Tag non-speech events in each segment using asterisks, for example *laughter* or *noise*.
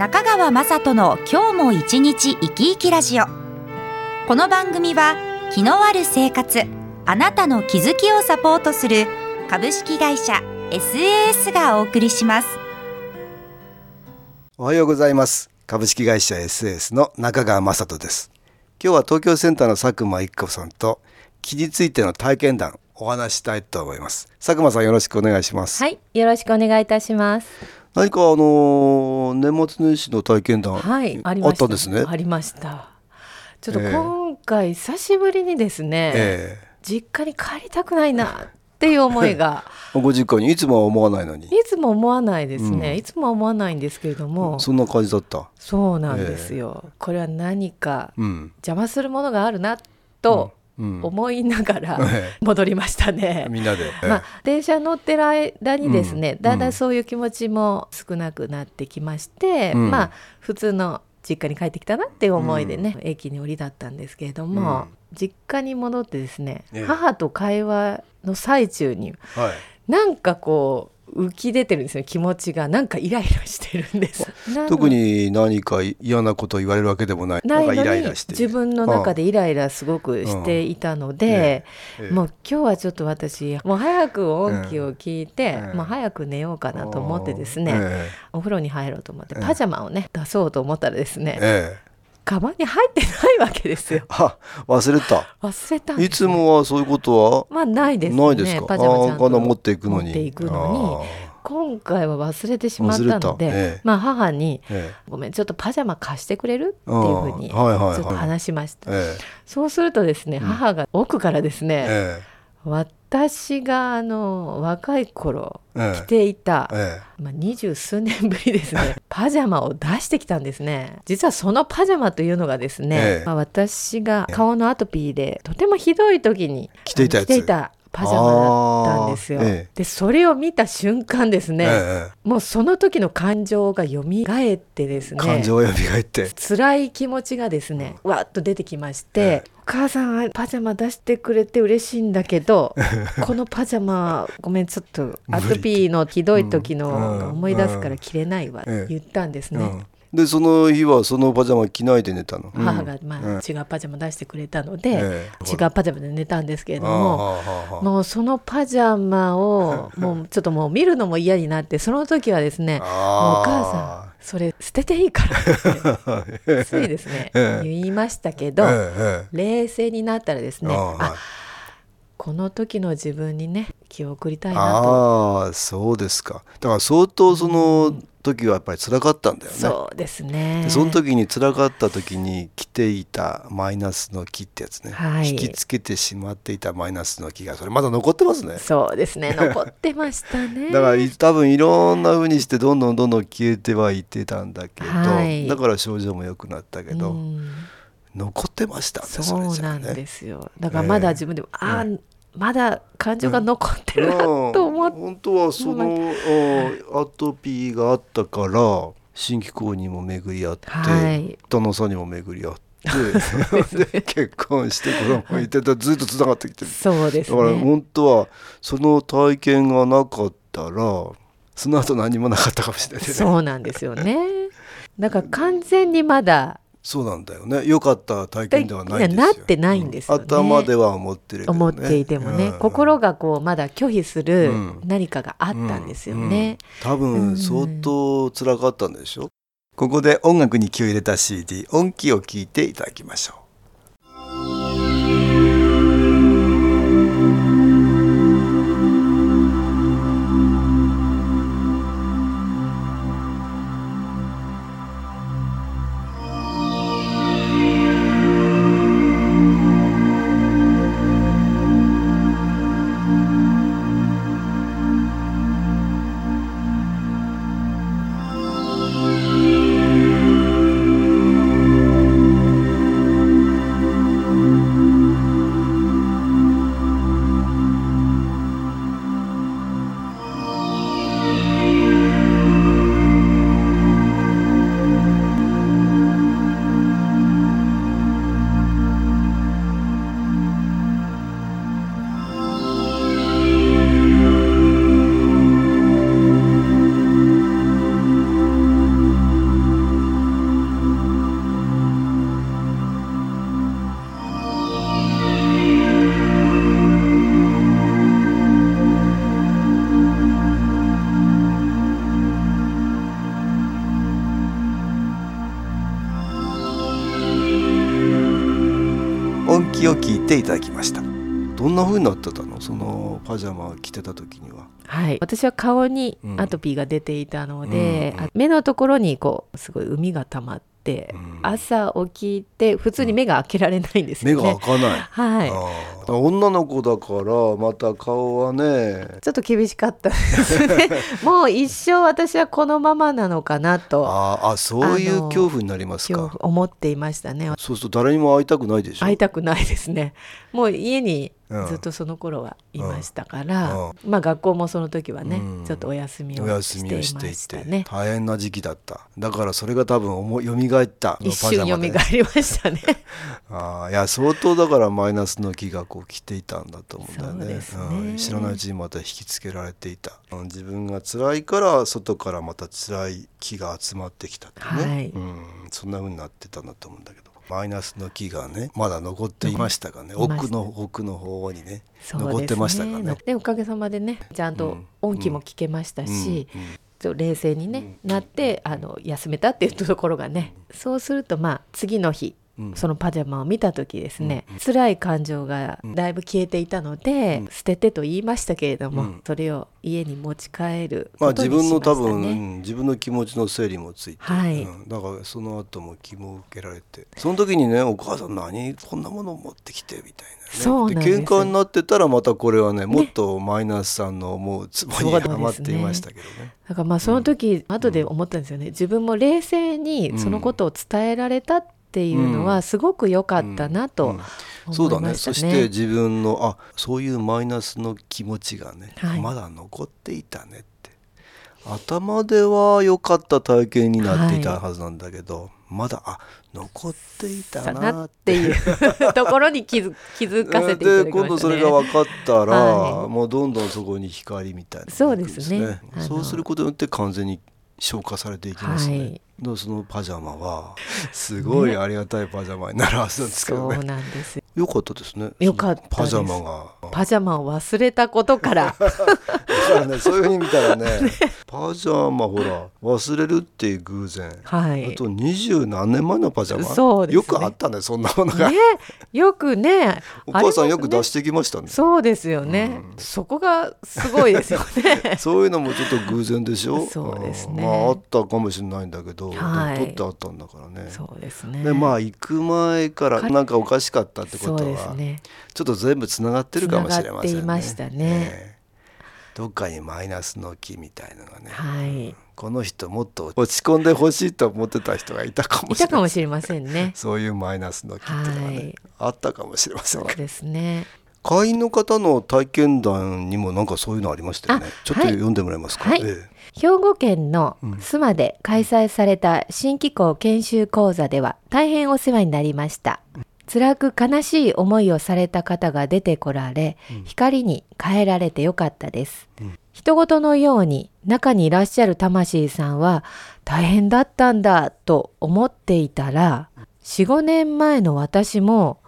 中川雅人の今日も一日生き生きラジオ。この番組は気のある生活あなたの気づきをサポートする株式会社 SAS がお送りします。おはようございます。株式会社 SAS の中川雅人です。今日は東京センターの佐久間一子さんと気についての体験談お話したいと思います。佐久間さんよろしくお願いします。はい、よろしくお願いいたします。何かあのー年末年始の体験談、はい、あっました。たんですね。ありました。ちょっとええ。今回久しぶりにですね、え実家に帰りたくないなっていう思いが。え *laughs* ご実家にいつもは思わないのに。いつも思わないですね、うん。いつもは思わないんですけれども、そんな感じだった。そうなんですよ、これは何かうん。邪魔するものがあるなとうん思いながらえ戻りましたね。みんなで、まあ、電車乗ってる間にですね、うん。だんだんそういう気持ちも少なくなってきまして、うん。まあ普通の実家に帰ってきたなっていう思いでね、駅に降りだったんですけれども、実家に戻ってですね、ええ。母と会話の最中にはい。なんかこう浮き出てるんですよ気持ちが。なんかイライラしてるんです。特に何か嫌なことを言われるわけでもない。んかイラないのにイラして。自分の中でイライラすごくしていたので、ええ。もう今日はちょっと私もう早く音気を聞いて、ええもう早く寝ようかなと思ってですね、えお風呂に入ろうと思ってええパジャマをね出そうと思ったらですね、カバンに入ってないわけですよ。*laughs* あ忘れた。忘れたいつもはそういうことは？まあないですね。ないですか？パジャマちゃんと持っていくのに。持っていくのに。今回は忘れてしまったので、ええ。まあ母にに、え「ごめんちょっとパジャマ貸してくれる?」っていうふうにちょっと話しました、ええそうするとですね、母が奥からですね、え私があの若い頃ええ。着ていた、えまあ、二十数年ぶりですね *laughs* パジャマを出してきたんですね。実はそのパジャマというのがですね、ええ。まあ、私が顔のアトピーでとてもひどい時に着ていたやつ。着ていたパジャマだったんですよ、ええ。でそれを見た瞬間ですえね、えもうその時の感情が蘇ってですねえ感情が蘇って。辛い気持ちがですねわーっと出てきまして、お母さんパジャマ出してくれて嬉しいんだけど *laughs* このパジャマごめんちょっとアトピーのひどい時うんの思い出すから着れないわ、ええ言ったんですね。うんでその日はそのパジャマ着ないで寝たの？母が、まあうん。違うパジャマ出してくれたので、ええ。違うパジャマで寝たんですけれども、もうそのパジャマをもうちょっともう見るのも嫌になってその時はですねおあ母さんそれ捨てていいからって *laughs* ついですねええ。言いましたけえど、え冷静になったらですねええああこの時の自分にね気を送りたいなと、ああそうですか。だから相当その時はやっぱり辛かったんだよね。そうですね。でその時に辛かった時に着ていたマイナスの木ってやつね、はい。引きつけてしまっていたマイナスの木がそれまだ残ってますね。そうですね。残ってましたね。*laughs* だからい多分いろんな風にしてどんどんどんどん消えてはいってたんだけど、はい。だから症状も良くなったけど、うん。残ってましたねそうなんですよ。だからまだ自分でも、ああまだ感情が残ってるなうん。と思って、本当はそのあアトピーがあったから新機構にも巡り合って、はい。旦那さんにも巡り合ってで *laughs* 結婚して子供いてたずっとつながってきてる。そうですだからね本当はその体験がなかったらその後何もなかったかもしれないね。そうなんですよね。だから完全にまだそうなんだよね。良かった体験ではないんですよ。なってないんですよね。うん頭では思ってるね。思っていてもね、うん。心がこうまだ拒否するうん。何かがあったんですよね、うん。多分相当辛かったんでしょ、ここで音楽に気を入れた CD 音気を聞いていただきましょうを聞いていただきました。どんな風になってたの？そのパジャマを着てた時には。はい、私は顔にアトピーが出ていたので、うん、目のところにこうすごい海が溜まって、うん、朝起きて普通に目が開けられないんですよね、目が開かない。*laughs* はい。女の子だからまた顔はねちょっと厳しかったですね。*laughs* もう一生私はこのままなのかなと。ああそういう恐怖になりますか？思っていましたね。そうすると誰にも会いたくないでしょ？会いたくないですね。もう家にずっとその頃はいましたから、うん、まあ学校もその時はね、うん、ちょっとお休みをしていましたね。大変な時期だった。だからそれが多分思よみがえった一瞬よみがえりましたね。あいや相当だからマイナスの気がこう来ていたんだと思うんだよね、ね、うん、知らないうちにまた引きつけられていた、自分が辛いから外からまた辛い気が集まってきたってね、はい、うん、そんな風になってたんだと思うんだけどマイナスの木がねまだ残っていましたがね。奥の奥の方にね残ってましたかね。でおかげさまでねちゃんと音気も聞けましたし、うん。うん、冷静にね、なってあの休めたっていうところがね、そうするとまあ次の日そのパジャマを見た時ですね、うん、辛い感情がだいぶ消えていたので、うん、捨ててと言いましたけれども、うん、それを家に持ち帰るまあ自分の多分、自分の気持ちの整理もついて、はい、だからその後も気も受けられてその時にねお母さん何こんなものを持ってきてみたいな。そうなん喧嘩になってたらまたこれはねもっとマイナスさんの思うツボにはまっていましたけどね。ねだからまあその時、うん、後で思ったんですよね。自分も冷静にそのことを伝えられたってっていうのはすごく良かったなと、ねうん、そうだね。そして自分のあそういうマイナスの気持ちがね、はい、まだ残っていたねって。頭では良かった体験になっていたはずなんだけど、はい、まだあ残っていたなって。いう *laughs* ところに気づ気づかせていただきまね、で今度それが分かったら、はい、もうどんどんそこに光みたいな、そうですね。そうすることによって完全に消化されていきますね。はいのそのパジャマは？すごいありがたいパジャマになるはずなんですけどね。そうなんですよかったですね。よかったパジャマが。パジャマを忘れたことから。だからね、そういうふうに見たらね、*laughs* ねパジャマほら忘れるっていう偶然。はい。あと二十何年前のパジャマ？そうです、ね、よくあったね、そんなものが。ね、よくね。お母さんよく出してきましたね。ねそうですよね、うん、そこがすごいですよね。*laughs* そういうのもちょっと偶然でしょ？そうですね。まああったかもしれないんだけど、はい、取ってあったんだからね。そうですね。でまあ行く前からなんかおかしかったってことは、ね、ちょっと全部つながってるかもしれませんね。どっかにマイナスの木みたいのがね、はい、この人もっと落ち込んでほしいと思ってた人がいたかもしれいたかもしれませんね。*laughs* そういうマイナスの木っていうのがね、はい、あったかもしれませんそうですね。会員の方の体験談にもなんかそういうのありましたよね。ちょっと読んでもらえますか？はい、ええ兵庫県の須磨で開催された新機構研修講座では大変お世話になりました。辛く悲しい思いをされた方が出てこられ、うん、光に変えられてよかったです。うん、人事のように中にいらっしゃる魂さんは大変だったんだと思っていたら、4、5年前の私も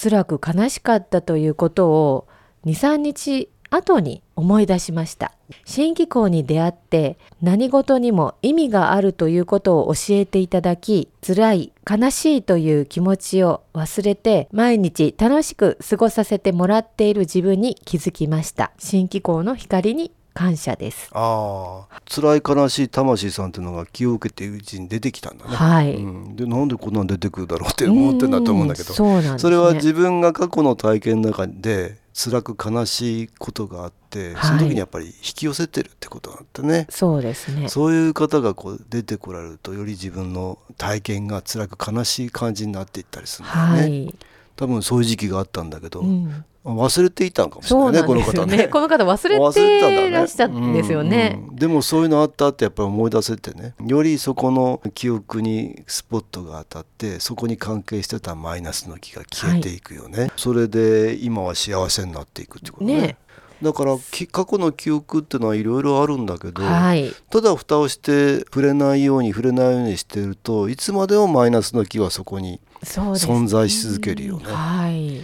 辛く悲しかったということを2、3日後に思い出しました。新機構に出会って何事にも意味があるということを教えていただき、辛い、悲しいという気持ちを忘れて毎日楽しく過ごさせてもらっている自分に気づきました。新機構の光に感謝です。ああ、辛い悲しい魂さんっていうのが気を受けてうちに出てきたんだね。はい。うん、でなんでこんなん出てくるだろうって思ってんだと思うんだけど、そうなん、ね、それは自分が過去の体験の中で辛く悲しいことがあって、はい、その時にやっぱり引き寄せてるってことがあってね。そうですね。そういう方がこう出てこられるとより自分の体験が辛く悲しい感じになっていったりするんだよね、はい、多分そういう時期があったんだけど、うん、忘れていたんかもしれないね、この方ね。*laughs* この方忘れてらっしたんですよね、うん。うん、でもそういうのあったってやっぱり思い出せてね、よりそこの記憶にスポットが当たって、そこに関係してたマイナスの気が消えていくよね。はい、それで今は幸せになっていくってことね。ねだから過去の記憶っていうのはいろいろあるんだけど、はい、ただ蓋をして触れないように触れないようにしてるといつまでもマイナスの気はそこに存在し続けるよね。はい。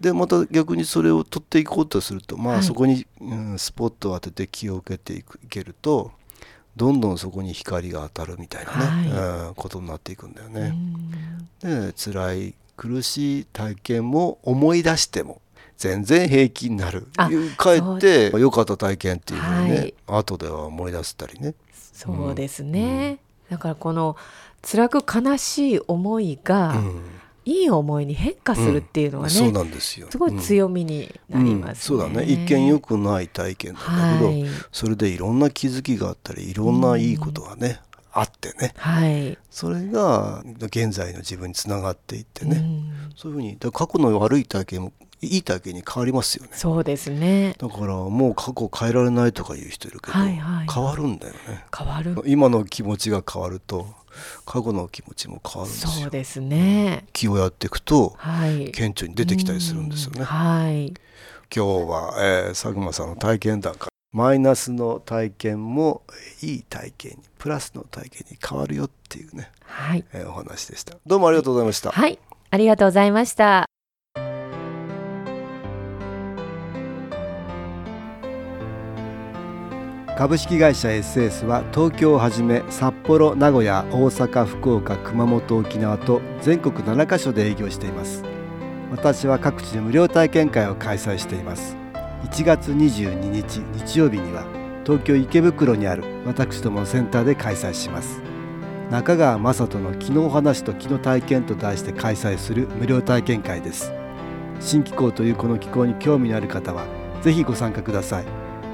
でまた逆にそれを取っていこうとするとまあそこに、うん、スポットを当てて気を受けていくいけるとどんどんそこに光が当たるみたいなね、はい、うん、ことになっていくんだよね。で辛い苦しい体験も思い出しても全然平気になる。あ帰って良かった体験っていうのをね、はい。後では思い出したりね。そうですね、だからこの辛く悲しい思いが、うん。いい思いに変化するっていうのはね、そうなんですよ。すごい強みになりますね、うん。そうだね。一見良くない体験なんだけど、はい。それでいろんな気づきがあったりいろんないいことがね、あってね。はい、それが現在の自分につながっていってね、うん。そういうふうに過去の悪い体験もいい体験に変わりますよね。そうですね。だからもう過去を変えられないとか言う人いるけど、はいはい。変わるんだよね。変わる。今の気持ちが変わると過去の気持ちも変わるんですよ。そうですね。気をやっていくとはい。顕著に出てきたりするんですよね。うん。はい。今日は、えー佐久間さんの体験談からマイナスの体験もえーいい体験にプラスの体験に変わるよっていうね、はい。えーお話でした。どうもありがとうございました、はい。ありがとうございました株式会社 SS は東京をはじめ札幌名古屋大阪福岡熊本沖縄と全国7カ所で営業しています。私は各地で無料体験会を開催しています。1月22日日曜日には東京池袋にある私どものセンターで開催します。中川雅人の「気の話と気の体験」と題して開催する無料体験会です。新気候というこの気候に興味のある方はぜひご参加ください。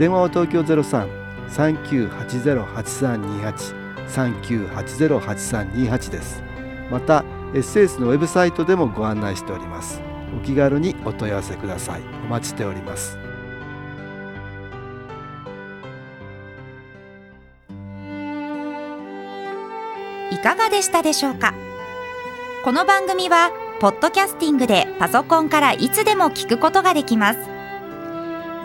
電話は東京03-3980-8328 3980-8328です。また SS のウェブサイトでもご案内しております。お気軽にお問い合わせください。お待ちしております。いかがでしたでしょうか？この番組はポッドキャスティングでパソコンからいつでも聞くことができます。